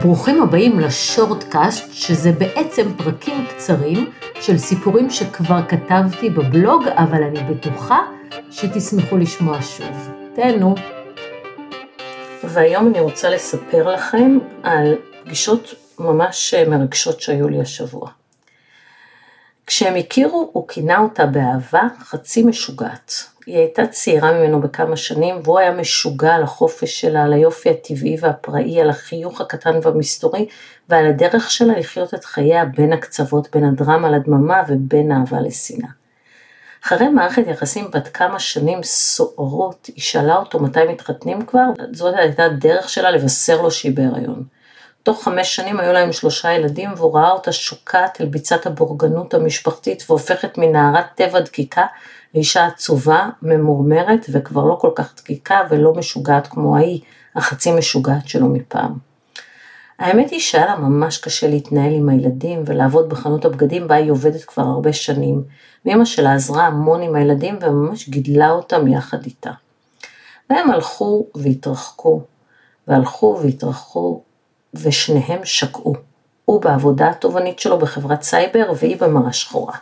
ברוכים הבאים לשורטקאסט, שזה בעצם פרקים קצרים של סיפורים שכבר כתבתי בבלוג, אבל אני בטוחה שתשמחו לשמוע שוב. תהנו. והיום אני רוצה לספר לכם על פגישות ממש מרגשות שהיו לי השבוע. כשהם הכירו, הוא כינה אותה באהבה חצי משוגעת. היא הייתה צעירה ממנו בכמה שנים, והוא היה משוגע על החופש שלה, על היופי הטבעי והפראי, על החיוך הקטן והמסתורי, ועל הדרך שלה לחיות את חייה בין הקצוות, בין הדרמה לדממה ובין אהבה לשנאה. אחרי מערכת יחסים בת כמה שנים סוערות, היא שאלה אותו מתי מתחתנים כבר, זאת הייתה הדרך שלה לבשר לו שהיא בהיריון. תוך חמש שנים היו להם שלושה ילדים והוא ראה אותה שוקעת אל ביצת הבורגנות המשפחתית והופכת מנערת טבע דקיקה לאישה עצובה, ממורמרת וכבר לא כל כך דקיקה ולא משוגעת כמו ההיא, החצי משוגעת שלו מפעם. האמת היא שהיה לה ממש קשה להתנהל עם הילדים ולעבוד בחנות הבגדים בה היא עובדת כבר הרבה שנים, ואמא שלה עזרה המון עם הילדים וממש גידלה אותם יחד איתה. והם הלכו והתרחקו, והלכו והתרחקו ושניהם שקעו. הוא בעבודה התובענית שלו בחברת סייבר והיא במראה שחורה.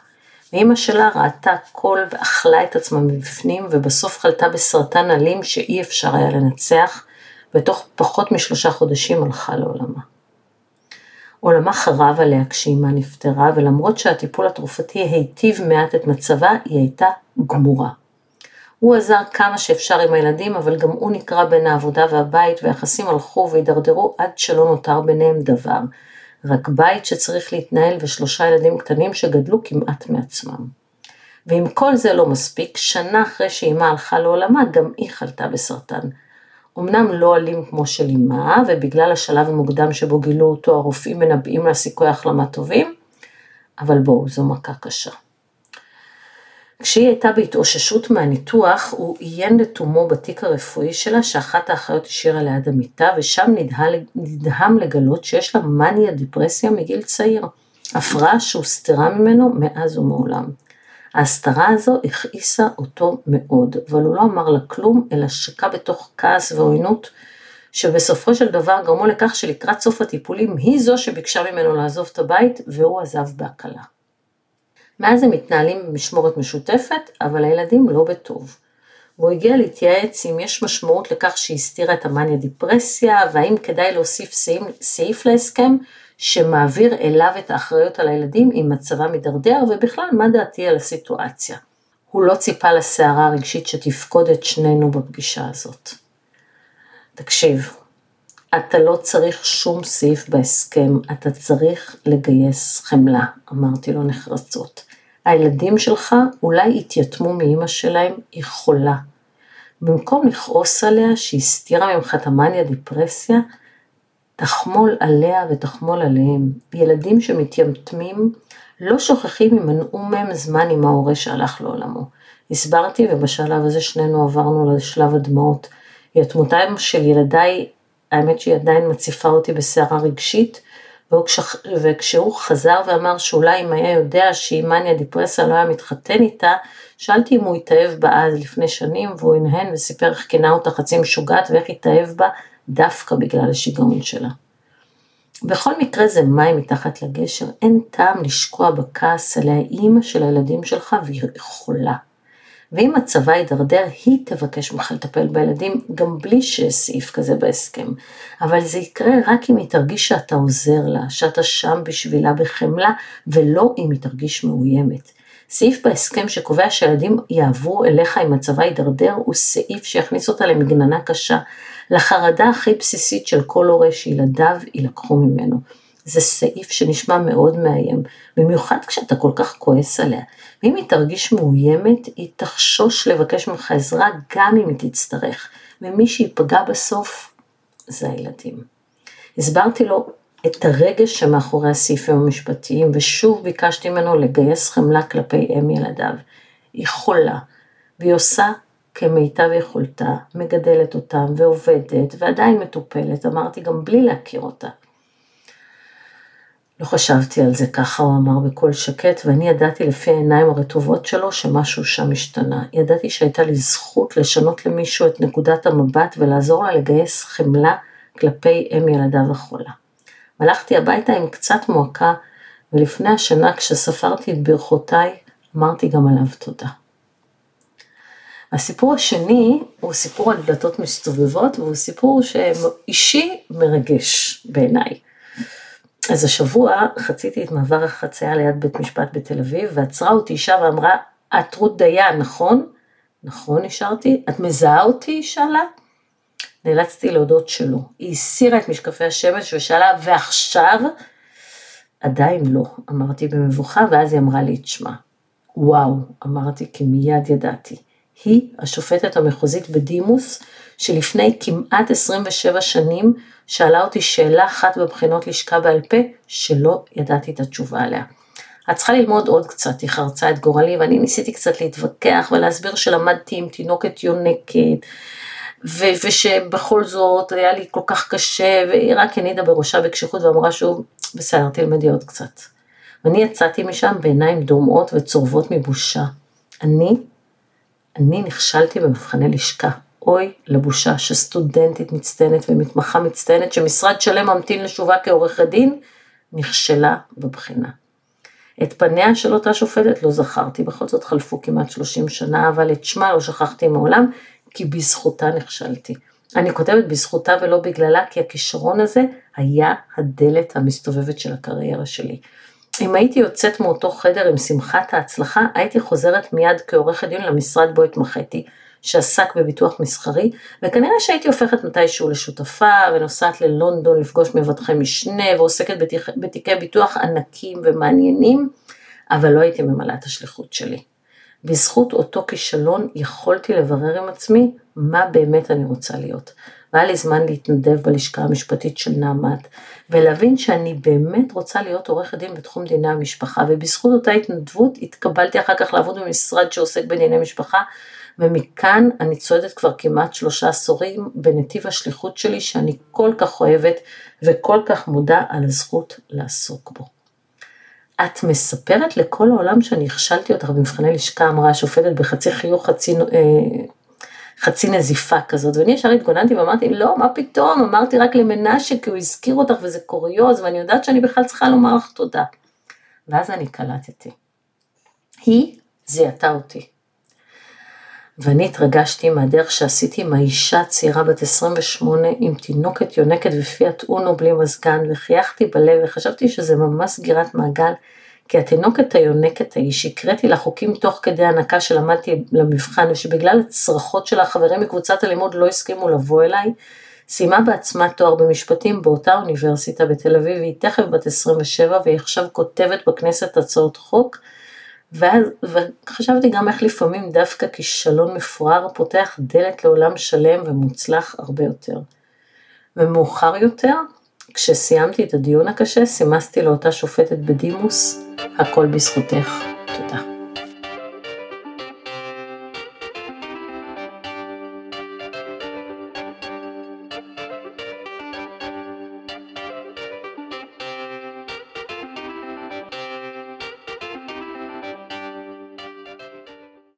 ואימא שלה ראתה הכל ואכלה את עצמה מבפנים ובסוף חלתה בסרטן אלים שאי אפשר היה לנצח ותוך פחות משלושה חודשים הלכה לעולמה. עולמה חרב עליה כשאימה נפטרה ולמרות שהטיפול התרופתי היטיב מעט את מצבה היא הייתה גמורה. הוא עזר כמה שאפשר עם הילדים, אבל גם הוא נקרע בין העבודה והבית, והיחסים הלכו והידרדרו עד שלא נותר ביניהם דבר. רק בית שצריך להתנהל ושלושה ילדים קטנים שגדלו כמעט מעצמם. ואם כל זה לא מספיק, שנה אחרי שאימה הלכה לעולמה, גם היא חלתה בסרטן. אמנם לא אלים כמו של אימה, ובגלל השלב המוקדם שבו גילו אותו הרופאים מנבאים לה סיכוי החלמה טובים, אבל בואו, זו מכה קשה. כשהיא הייתה בהתאוששות מהניתוח, הוא עיין לתומו בתיק הרפואי שלה שאחת האחיות השאירה ליד המיטה, ושם נדהם, נדהם לגלות שיש לה מניה דיפרסיה מגיל צעיר, הפרעה שהוסתרה ממנו מאז ומעולם. ההסתרה הזו הכעיסה אותו מאוד, אבל הוא לא אמר לה כלום, אלא שקע בתוך כעס ועוינות, שבסופו של דבר גרמו לכך שלקראת סוף הטיפולים היא זו שביקשה ממנו לעזוב את הבית, והוא עזב בהקלה. מאז הם מתנהלים במשמורת משותפת, אבל הילדים לא בטוב. והוא הגיע להתייעץ אם יש משמעות לכך שהיא הסתירה את המאניה דיפרסיה, והאם כדאי להוסיף סעיף, סעיף להסכם שמעביר אליו את האחריות על הילדים אם מצבם מידרדר, ובכלל מה דעתי על הסיטואציה. הוא לא ציפה לסערה הרגשית שתפקוד את שנינו בפגישה הזאת. תקשיב, אתה לא צריך שום סעיף בהסכם, אתה צריך לגייס חמלה, אמרתי לו נחרצות. הילדים שלך אולי יתייתמו מאימא שלהם, היא חולה. במקום לכעוס עליה שהיא הסתירה ממך את המאניה דיפרסיה, תחמול עליה ותחמול עליהם. ילדים שמתייתמים לא שוכחים אם מנעו מהם זמן עם ההורה שהלך לעולמו. הסברתי ובשלב הזה שנינו עברנו לשלב הדמעות. יתמותם של ילדיי, האמת שהיא עדיין מציפה אותי בסערה רגשית, וכשהוא חזר ואמר שאולי אם היה יודע שהיא מניה דיפרסיה לא היה מתחתן איתה, שאלתי אם הוא התאהב בה אז לפני שנים, והוא הנהן וסיפר איך כינה אותה חצי משוגעת ואיך התאהב בה דווקא בגלל השיגעון שלה. בכל מקרה זה מים מתחת לגשר, אין טעם לשקוע בכעס עליה אימא של הילדים שלך והיא חולה. ואם מצבה יידרדר, היא תבקש ממך לטפל בילדים גם בלי שיש סעיף כזה בהסכם. אבל זה יקרה רק אם היא תרגיש שאתה עוזר לה, שאתה שם בשבילה בחמלה, ולא אם היא תרגיש מאוימת. סעיף בהסכם שקובע שהילדים יעברו אליך אם מצבה יידרדר, הוא סעיף שיכניס אותה למגננה קשה, לחרדה הכי בסיסית של כל הורה שילדיו יילקחו ממנו. זה סעיף שנשמע מאוד מאיים, במיוחד כשאתה כל כך כועס עליה. ואם היא תרגיש מאוימת, היא תחשוש לבקש ממך עזרה גם אם היא תצטרך, ומי שיפגע בסוף זה הילדים. הסברתי לו את הרגש שמאחורי הסעיפים המשפטיים, ושוב ביקשתי ממנו לגייס חמלה כלפי אם ילדיו. היא חולה, והיא עושה כמיטב יכולתה, מגדלת אותם ועובדת, ועדיין מטופלת, אמרתי גם בלי להכיר אותה. לא חשבתי על זה ככה, הוא אמר בקול שקט, ואני ידעתי לפי העיניים הרטובות שלו שמשהו שם השתנה. ידעתי שהייתה לי זכות לשנות למישהו את נקודת המבט ולעזור לה לגייס חמלה כלפי אם ילדיו החולה. הלכתי הביתה עם קצת מועקה, ולפני השנה כשספרתי את ברכותיי, אמרתי גם עליו תודה. הסיפור השני הוא סיפור על דלתות מסתובבות, והוא סיפור שאישי מרגש בעיניי. אז השבוע חציתי את מעבר החצייה ליד בית משפט בתל אביב, ועצרה אותי אישה ואמרה, את רות דיין, נכון? נכון, נשארתי. את מזהה אותי? היא שאלה. נאלצתי להודות שלא. היא הסירה את משקפי השמש ושאלה, ועכשיו? עדיין לא, אמרתי במבוכה, ואז היא אמרה לי את שמה. וואו, אמרתי כי מיד ידעתי. היא השופטת המחוזית בדימוס, שלפני כמעט 27 שנים שאלה אותי שאלה אחת בבחינות לשכה בעל פה, שלא ידעתי את התשובה עליה. את צריכה ללמוד עוד קצת, היא חרצה את גורלי, ואני ניסיתי קצת להתווכח ולהסביר שלמדתי עם תינוקת יונקת, ו- ושבכל זאת היה לי כל כך קשה, והיא רק הנידה בראשה בקשיחות ואמרה שוב, בסדר, תלמדי עוד קצת. ואני יצאתי משם בעיניים דומעות וצורבות מבושה. אני, אני נכשלתי במבחני לשכה. אוי לבושה שסטודנטית מצטיינת ומתמחה מצטיינת שמשרד שלם ממתין לשובה כעורכת דין, נכשלה בבחינה. את פניה של אותה שופטת לא זכרתי, בכל זאת חלפו כמעט 30 שנה, אבל את שמה לא שכחתי מעולם, כי בזכותה נכשלתי. אני כותבת בזכותה ולא בגללה, כי הכישרון הזה היה הדלת המסתובבת של הקריירה שלי. אם הייתי יוצאת מאותו חדר עם שמחת ההצלחה, הייתי חוזרת מיד כעורכת דין למשרד בו התמחיתי, שעסק בביטוח מסחרי, וכנראה שהייתי הופכת מתישהו לשותפה ונוסעת ללונדון לפגוש מבטחי משנה ועוסקת בתיק, בתיקי ביטוח ענקים ומעניינים, אבל לא הייתי ממלאה את השליחות שלי. בזכות אותו כישלון יכולתי לברר עם עצמי מה באמת אני רוצה להיות. והיה לי זמן להתנדב בלשכה המשפטית של נעמת, ולהבין שאני באמת רוצה להיות עורכת דין בתחום דיני המשפחה, ובזכות אותה התנדבות התקבלתי אחר כך לעבוד במשרד שעוסק בדיני משפחה, ומכאן אני צועדת כבר כמעט שלושה עשורים בנתיב השליחות שלי שאני כל כך אוהבת וכל כך מודה על הזכות לעסוק בו. את מספרת לכל העולם שאני הכשלתי אותך במבחני לשכה, אמרה השופטת בחצי חיוך, חצי, אה, חצי נזיפה כזאת, ואני ישר התגוננתי ואמרתי, לא, מה פתאום, אמרתי רק למנשה כי הוא הזכיר אותך וזה קוריוז, ואני יודעת שאני בכלל צריכה לומר לך תודה. ואז אני קלטתי. היא זיהתה אותי. ואני התרגשתי מהדרך שעשיתי עם האישה הצעירה בת 28 עם תינוקת יונקת ופיאט אונו בלי מזגן וחייכתי בלב וחשבתי שזה ממש סגירת מעגל כי התינוקת היונקת ההיא שהקראתי לה חוקים תוך כדי הנקה שלמדתי למבחן ושבגלל הצרחות של החברים מקבוצת הלימוד לא הסכימו לבוא אליי, סיימה בעצמה תואר במשפטים באותה אוניברסיטה בתל אביב והיא תכף בת 27 והיא עכשיו כותבת בכנסת הצעות חוק ואז, וחשבתי גם איך לפעמים דווקא כישלון מפואר פותח דלת לעולם שלם ומוצלח הרבה יותר. ומאוחר יותר, כשסיימתי את הדיון הקשה, סימסתי לאותה שופטת בדימוס, הכל בזכותך.